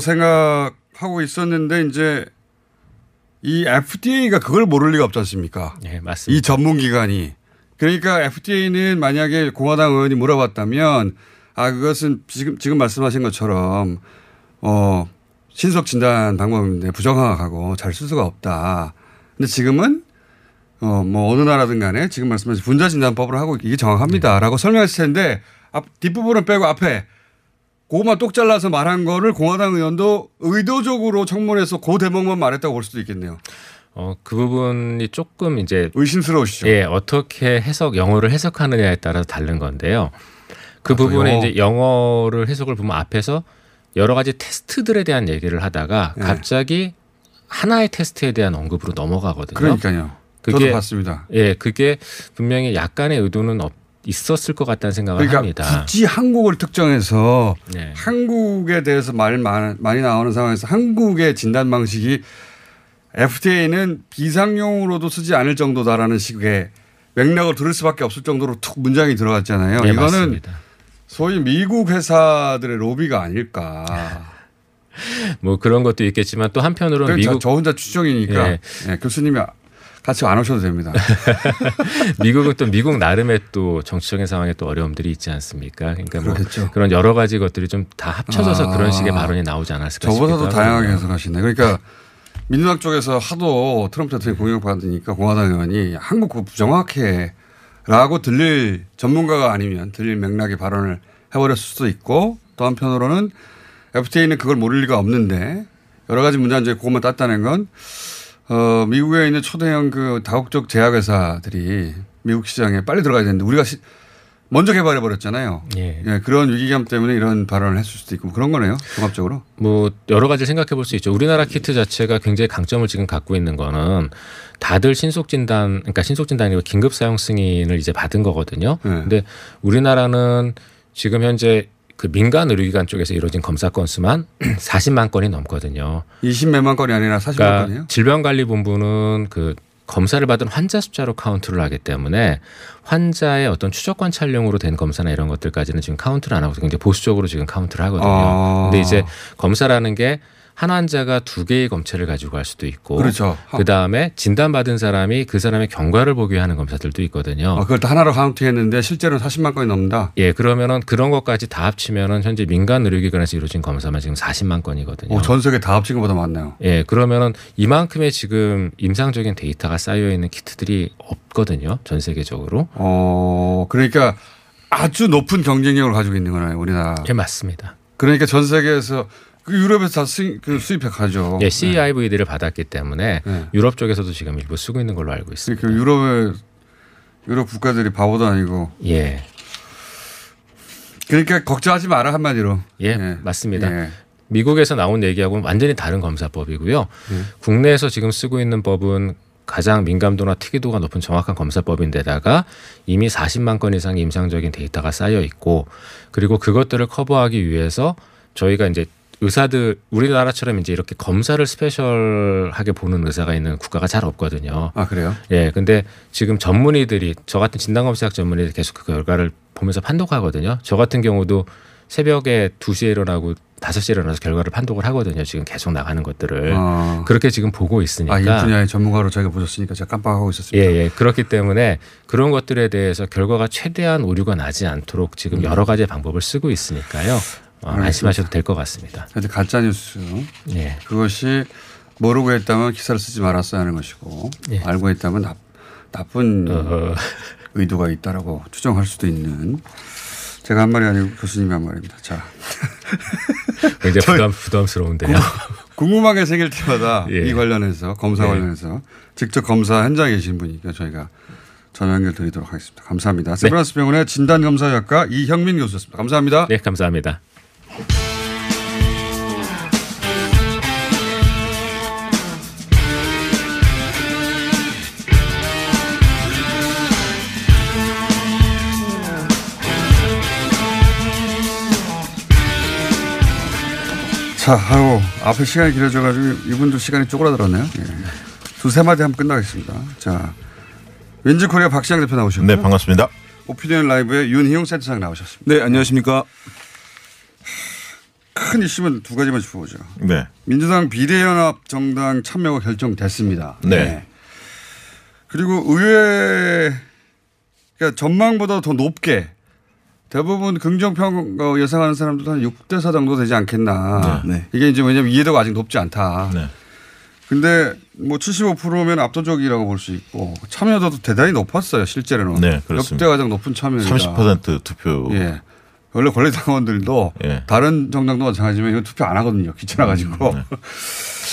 생각하고 있었는데 이제 이 FDA가 그걸 모를 리가 없지 않습니까?
네, 맞습니다.
이 전문 기관이. 그러니까 FDA는 만약에 공화당 의원이 물어봤다면 아 그것은 지금 지금 말씀하신 것처럼 어 신속 진단 방법인데 부정확하고 잘 쓸 수가 없다. 근데 지금은 어 뭐 어느 나라든 간에 지금 말씀하신 분자 진단법을 하고 이게 정확합니다라고 설명했을 텐데 앞 뒷부분은 빼고 앞에 그것만 똑 잘라서 말한 거를 공화당 의원도 의도적으로 청문회에서 그 대목만 말했다고 볼 수도 있겠네요.
어, 그 부분이 조금 이제
의심스러우시죠?
예, 어떻게 해석 영어를 해석하느냐에 따라서 다른 건데요. 그
아, 또
부분에
영어?
이제 영어를 해석을 보면 앞에서 여러 가지 테스트들에 대한 얘기를 하다가
예.
갑자기 하나의 테스트에 대한 언급으로 넘어가거든요.
그러니까요. 저도 봤습니다.
예, 그게 분명히 약간의 의도는 없, 있었을 것 같다는 생각을
그러니까
합니다.
굳이 한국을 특정해서
네.
한국에 대해서 말 많- 많이 나오는 상황에서 한국의 진단 방식이 FDA는 비상용으로도 쓰지 않을 정도다라는 식의 맥락을 들을 수밖에 없을 정도로 툭 문장이 들어갔잖아요.
네,
이거는
맞습니다.
소위 미국 회사들의 로비가 아닐까. [LAUGHS]
뭐 그런 것도 있겠지만 또 한편으로는
그러니까
미국
저, 저 혼자 추정이니까
예.
예, 교수님이 같이 안 오셔도 됩니다. [LAUGHS]
미국은 또 미국 나름의 또 정치적인 상황에 또 어려움들이 있지 않습니까? 그러니까 뭐
그렇겠죠.
그런 여러 가지 것들이 좀 다 합쳐져서
아.
그런 식의 발언이 나오지 않았을까
저보다도
싶기도
다양하게. 해석하시네. 그러니까 [LAUGHS] 민주당 쪽에서 하도 트럼프 대통령이 공격받으니까 공화당 의원이 한국 그거 부정확해 라고 들릴 전문가가 아니면 들릴 맥락의 발언을 해버렸을 수도 있고 또 한편으로는 FTA는 그걸 모를 리가 없는데 여러 가지 문제점 그것만 땄다는 건 어, 미국에 있는 초대형 그 다국적 제약회사들이 미국 시장에 빨리 들어가야 되는데 우리가 시- 먼저 개발해 버렸잖아요.
예.
그런 위기감 때문에 이런 발언을 했을 수도 있고 뭐 그런 거네요. 종합적으로.
뭐 여러 가지 생각해 볼 수 있죠. 우리나라 키트 자체가 굉장히 강점을 지금 갖고 있는 거는 다들 신속 진단, 그러니까 신속 진단이고 긴급 사용 승인을 이제 받은 거거든요.
네.
근데 우리나라는 지금 현재 그 민간 의료기관 쪽에서 이루어진 검사 건수만 [CLEARS THROAT] 40만 건이 넘거든요.
20몇만 건이 아니라 40만
그러니까
건이에요.
질병관리본부는 그 검사를 받은 환자 숫자로 카운트를 하기 때문에 환자의 어떤 추적 관찰용으로 된 검사나 이런 것들까지는 지금 카운트를 안 하고 굉장히 보수적으로 지금 카운트를 하거든요.
아.
근데 이제 검사라는 게 한 환자가 두 개의 검체를 가지고 갈 수도 있고
그렇죠.
그 다음에 진단받은 사람이 그 사람의 경과를 보기 하는 검사들도 있거든요.
아, 그걸 다 하나로 카운트했는데 실제로는 40만 건이 넘는다.
예, 그러면은 그런 것까지 다 합치면은 현재 민간 의료기관에서 이루어진 검사만 지금 40만 건이거든요.
오, 전 세계 다 합친 것보다 많네요.
예, 그러면은 이만큼의 지금 임상적인 데이터가 쌓여 있는 키트들이 없거든요. 전 세계적으로.
어, 그러니까 아주 높은 경쟁력을 가지고 있는 거네요, 우리나라.
예, 맞습니다.
그러니까 전 세계에서 그 유럽에서 다 수입, 그 수입해 가죠.
예, CIVD를 받았기 때문에
네.
유럽 쪽에서도 지금 일부 쓰고 있는 걸로 알고 있습니다.
그러니까 유럽의 유럽 국가들이 바보도 아니고.
예.
그러니까 걱정하지 마라 한마디로.
예, 맞습니다.
예.
미국에서 나온 얘기하고는 완전히 다른 검사법이고요.
예.
국내에서 지금 쓰고 있는 법은 가장 민감도나 특이도가 높은 정확한 검사법인데다가 이미 40만 건 이상의 임상적인 데이터가 쌓여 있고 그리고 그것들을 커버하기 위해서 저희가 이제 의사들 우리나라처럼 이제 이렇게 검사를 스페셜하게 보는 의사가 있는 국가가 잘 없거든요.
아 그래요?
예, 근데 지금 전문의들이 저 같은 진단검사학 전문의들이 계속 그 결과를 보면서 판독하거든요. 저 같은 경우도 새벽에 2시에 일어나고 5시에 일어나서 결과를 판독을 하거든요. 지금 계속 나가는 것들을.
아.
그렇게 지금 보고 있으니까.
아, 이 분야의 전문가로 저희가 보셨으니까 제가 깜빡하고 있었습니다.
예, 예. 그렇기 때문에 그런 것들에 대해서 결과가 최대한 오류가 나지 않도록 지금
음.
여러 가지 방법을 쓰고 있으니까요. 어,
알겠습니다.
안심하셔도 될 것 같습니다.
하여튼 가짜 뉴스.
예.
그것이 모르고 했다면 기사를 쓰지 말았어야 하는 것이고 알고 했다면 나, 나쁜 의도가 있다라고 추정할 수도 있는 제가 한 말이 아니고 교수님이 한 말입니다. 자. [LAUGHS]
굉장히 부담, 부담스러운데요.
궁금한 게 생길 때마다
예.
이 관련해서 검사
예.
관련해서 직접 검사 현장에 계신 분이니까 저희가 전화 연결 드리도록 하겠습니다. 감사합니다. 세브란스 병원의 진단검사학과 이형민 교수였습니다. 감사합니다.
네, 감사합니다.
자, 아유, 앞에 시간이 길어져가지고 이분도 시간이 쪼그라들었네요. 예. 두세 마디 하면 끝나겠습니다. 자, 윈즈 코리아 박시영 대표 나오셨고.
네, 반갑습니다.
오피니언 라이브의 윤희용 센터장 나오셨습니다.
네, 안녕하십니까.
큰 이슈면 두 가지만 짚어보죠.
네.
민주당 비례연합 정당 참여가 결정됐습니다.
네.
그리고 의회 그러니까 전망보다 더 높게 대부분 긍정평 어, 예상하는 사람들도 한 6대 4 정도 되지 않겠나.
네.
이게 이제 왜냐하면 이해도가 아직 높지 않다.
네.
근데 뭐 75%면 압도적이라고 볼 수 있고 참여도도 대단히 높았어요 실제로는.
네.
역대 가장 높은 참여율이다.
30% 투표.
예. 원래 권리당원들도
예.
다른 정당도 마찬가지지만 이거 투표 안 하거든요. 귀찮아가지고.
음,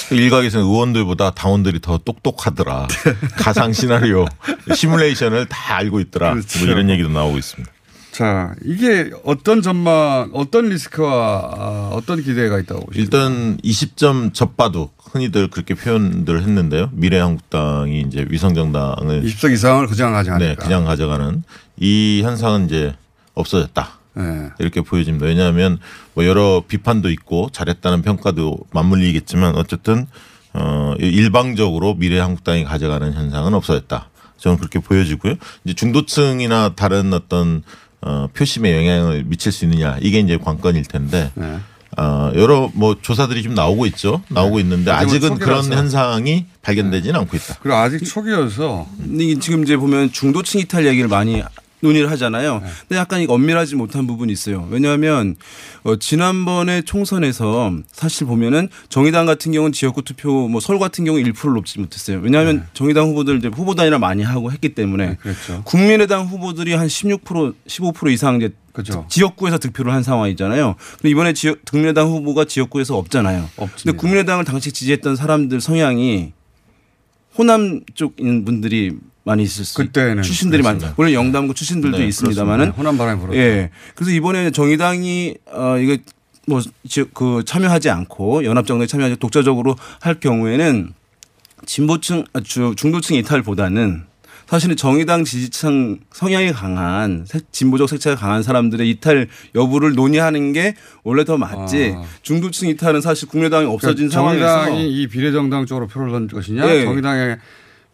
네. 일각에서는 의원들보다 당원들이 더 똑똑하더라. [LAUGHS] 가상 시나리오 시뮬레이션을 다 알고 있더라.
그렇죠.
뭐 이런 얘기도 나오고 있습니다.
자, 이게 어떤 전망, 어떤 리스크와 아, 어떤 기대가 있다고 보십니까?
일단 20점 접바둑 흔히들 그렇게 표현들 했는데요. 미래한국당이 이제 위성정당을
20석 이상을 그냥 가져가니까.
네, 그냥 가져가는 이 현상은 이제 없어졌다.
네.
이렇게 보여집니다. 왜냐하면 뭐 여러 비판도 있고 잘했다는 평가도 맞물리겠지만 어쨌든 어 일방적으로 미래한국당이 가져가는 현상은 없어졌다. 저는 그렇게 보여지고요. 이제 중도층이나 다른 어떤 어 표심에 영향을 미칠 수 있느냐 이게 이제 관건일 텐데
네.
어 여러 뭐 조사들이 좀 나오고 있죠. 나오고 있는데
아직은
아직은 그런
초기라서.
현상이 발견되지는 않고 있다.
그리고 아직 초기여서
지금 이제 보면 중도층 이탈 얘기를 많이 논의를 하잖아요. 근데 약간 이거 엄밀하지 못한 부분이 있어요. 왜냐하면 어, 지난번에 총선에서 사실 보면은 정의당 같은 경우는 지역구 투표 뭐 서울 같은 경우 1%를 넘지 못했어요. 왜냐하면 정의당 후보들 이제 후보 단일화 많이 하고 했기 때문에
그렇죠.
국민의당 후보들이 한 16% 15% 이상 이제
그렇죠.
지역구에서 득표를 한 상황이잖아요. 근데 이번에 지역 국민의당 후보가 지역구에서 없잖아요. 근데 국민의당을 당시 지지했던 사람들 성향이 호남 쪽 있는 분들이 많이 있었어요.
그때는
출신들이 많. 물론 영담구 출신들도
네,
있습니다만은.
호남 바람이 불었죠.
예. 그래서 이번에 정의당이 어 이거 뭐그 참여하지 않고 연합정당에 참여하지 독자적으로 할 경우에는 진보층 아, 주- 중도층 이탈보다는 사실은 정의당 지지층 성향이 강한 색- 진보적 색채가 강한 사람들의 이탈 여부를 논의하는 게 원래 더 맞지.
아.
중도층 이탈은 사실 국민의당이 없어진
그러니까
상황에서
정의당이 이 비례정당 쪽으로 표를 던질 것이냐,
예.
정의당에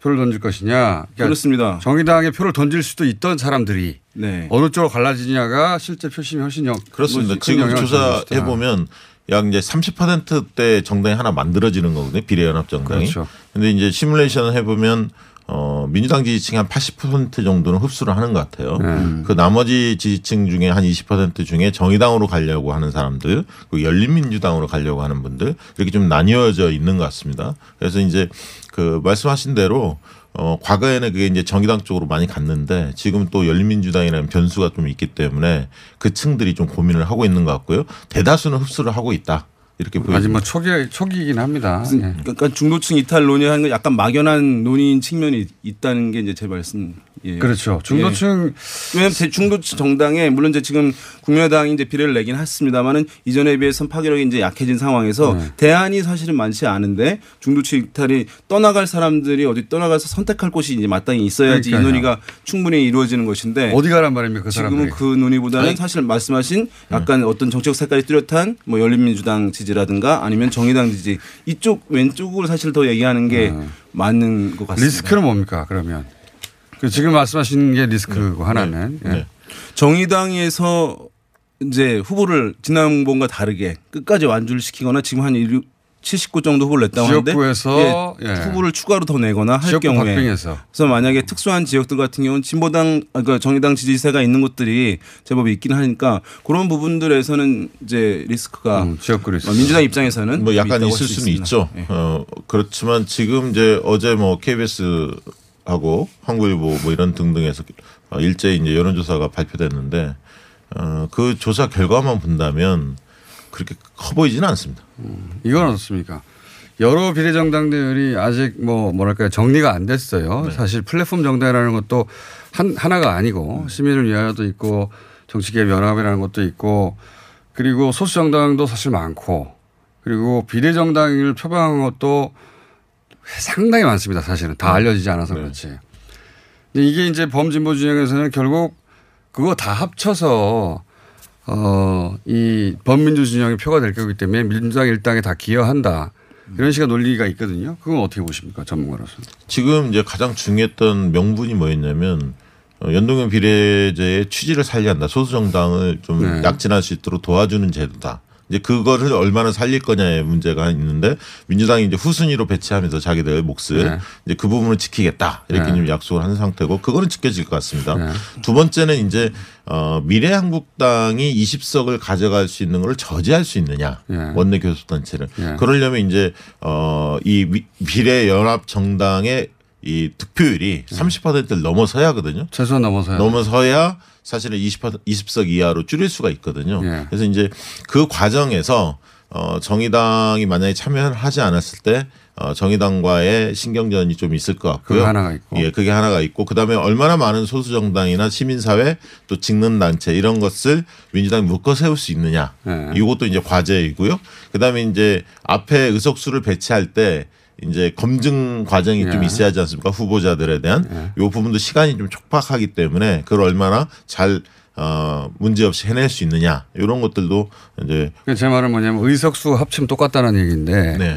표를 던질 것이냐. 그러니까
그렇습니다.
정의당에 표를 던질 수도 있던 사람들이
네.
어느 쪽으로 갈라지냐가 실제 표심이 훨씬 영,
그렇습니다.
큰
지금 조사해. 보면 약 이제 30%대 정당이 하나 만들어지는 거거든요. 비례연합 정당이.
그렇죠.
근데 이제 시뮬레이션을 해 보면 어 민주당 지지층 한 80% 정도는 흡수를 하는 것 같아요.
네.
그 나머지 지지층 중에 한 20% 중에 정의당으로 가려고 하는 사람들, 그 열린민주당으로 가려고 하는 분들 이렇게 좀 나뉘어져 있는 것 같습니다. 그래서 이제 그 말씀하신 대로 어 과거에는 그게 이제 정의당 쪽으로 많이 갔는데 지금 또 열린민주당이라는 변수가 좀 있기 때문에 그 층들이 좀 고민을 하고 있는 것 같고요. 대다수는 흡수를 하고 있다. 이렇게 보여집니다.
아직 뭐 초기 초기이긴 합니다. 예.
그러니까 중도층 이탈 논의하는 건 약간 막연한 논의인 측면이 있다는 게 이제 제 말씀. 예.
그렇죠. 중도층
왜냐하면 대- 중도층 정당에 물론 이제 지금 국민의당이 이제 비례를 내긴 했습니다만은 이전에 비해서 파괴력이 이제 약해진 상황에서
네.
대안이 사실은 많지 않은데 중도층 이탈이 떠나갈 사람들이 어디 떠나가서 선택할 곳이 이제 마땅히 있어야지 이
그러니까요.
논의가 충분히 이루어지는 것인데
어디 가란 말입니까 그
지금은
사람들이?
그 논의보다는
아니.
사실 말씀하신 약간 어떤 정책 색깔이 뚜렷한 뭐 열린민주당 지지라든가 아니면 정의당 지지 이쪽 왼쪽으로 사실 더 얘기하는 게 맞는 것 같습니다.
리스크는 뭡니까 그러면? 그 지금 말씀하신 게 리스크고 하나는 예.
네. 정의당에서 이제 후보를 지난번과 다르게 끝까지 완주를 시키거나 지금 한 79 정도 후보를 냈다고 하는데
지역구에서,
예,
예.
후보를 추가로 더 내거나 할 경우에
박빙해서.
그래서 만약에 특수한 지역들 같은 경우는 진보당 아, 그러니까 정의당 지지세가 있는 곳들이 제법 있긴 하니까 그런 부분들에서는 이제 리스크가
음, 지역구 리스크.
어, 민주당 입장에서는
뭐 약간 있을 수는. 있죠.
예.
어, 그렇지만 지금 이제 어제 뭐 KBS 하고 한국일보 뭐 이런 등등에서 어, 일제히 이제 여론조사가 발표됐는데 어, 그 조사 결과만 본다면 그렇게 커 보이지는 않습니다.
이건 어떻습니까? 여러 비례정당들이 아직 뭐 뭐랄까요 정리가 안 됐어요.
네.
사실 플랫폼 정당이라는 것도 한 하나가 아니고
음.
시민을 위하여도 있고 정치개혁 연합이라는 것도 있고 그리고 소수 정당도 사실 많고 그리고 비례정당을 표방한 것도 상당히 많습니다. 사실은 다 알려지지 않아서 그렇지. 근데 이게 이제 범진보 진영에서는 결국 그거 다 합쳐서 어, 이 범민주 진영의 표가 될 거기 때문에 민주당 일당에 다 기여한다. 이런 식의 논리가 있거든요. 그건 어떻게 보십니까? 전문가로서.
지금 이제 가장 중요했던 명분이 뭐였냐면 어, 연동형 비례제의 취지를 살려한다. 소수 정당을 좀
네.
약진할 수 있도록 도와주는 제도다. 이제 그거를 얼마나 살릴 거냐의 문제가 있는데 민주당이 이제 후순위로 배치하면서 자기들 몫을
네.
이제 그 부분을 지키겠다 이렇게
네.
좀 약속을 한 상태고 그거는 지켜질 것 같습니다.
네.
두 번째는 이제 어 미래한국당이 20석을 가져갈 수 있는 걸 저지할 수 있느냐
네.
원내 교섭단체를
네.
그러려면 이제 어이 비례연합 정당의 이 득표율이 30%를 넘어서야 하거든요.
최소한 넘어서야.
넘어서야 사실은 20, 20석 이하로 줄일 수가 있거든요.
예.
그래서 이제 그 과정에서 어 정의당이 만약에 참여를 하지 않았을 때 어, 정의당과의 신경전이 좀 있을 것 같고요.
그게 하나가 있고.
예, 그게 하나가 있고 그다음에 얼마나 많은 소수 정당이나 시민 사회 또 직능 단체 이런 것을 민주당이 묶어 세울 수 있느냐.
네.
이것도 이제 과제이고요. 그다음에 이제 앞에 의석수를 배치할 때 이제 검증 과정이 좀
예.
있어야 하지 않습니까? 후보자들에 대한 요 부분도 시간이 좀 촉박하기 때문에 그걸 얼마나 잘 어, 문제 없이 해낼 수 있느냐 이런 것들도 이제
그제 말은 뭐냐면 의석수 합치면 똑같다는 얘기인데
네.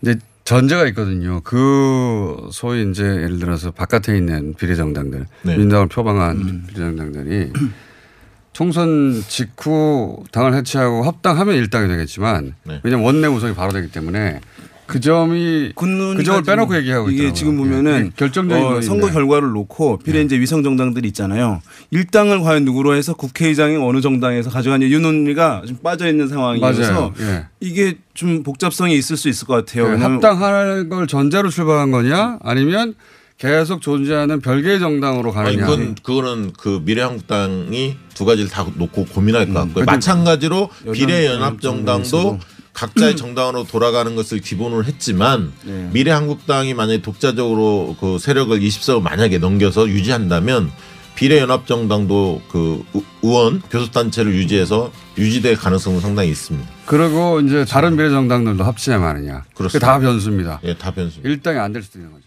이제 전제가 있거든요. 그 소위 이제 예를 들어서 바깥에 있는 비례정당들
네.
민주당을 표방한 비례정당들이 총선 직후 당을 해체하고 합당하면 일당이 되겠지만
네.
왜냐하면 원내 구성이 바로 되기 때문에 그 점이 그 점을 빼놓고 얘기하고
이게
있더라고요.
지금
예.
보면은
결정적인
어. 선거 결과를 놓고 비례 이제 위성 정당들이 있잖아요. 일당을 과연 누구로 해서 국회의장이 어느 정당에서 가져가냐 이 논리가 좀 빠져 있는 상황이어서.
예.
이게 좀 복잡성이 있을 수 있을 것 같아요.
그
왜냐하면
합당할 걸 전제로 출발한 거냐 아니면 계속 존재하는 별개의 정당으로
아니
가느냐.
그건 그거는 그 미래한국당이 두 가지를 다 놓고 고민할 것 같고요.
그래도
마찬가지로 비례연합정당도 각자의 정당으로 돌아가는 것을 기본으로 했지만 미래한국당이 만약에 독자적으로 그 세력을 20석을 만약에 넘겨서 유지한다면 비례연합정당도 그 우- 의원 교섭단체를 유지해서 유지될 가능성은 상당히 있습니다.
그리고 이제 다른 미래정당들도 합치냐 마느냐.
그렇습니다.
다 변수입니다.
예, 다 변수.
일당이 안 될 수도 있는 거죠.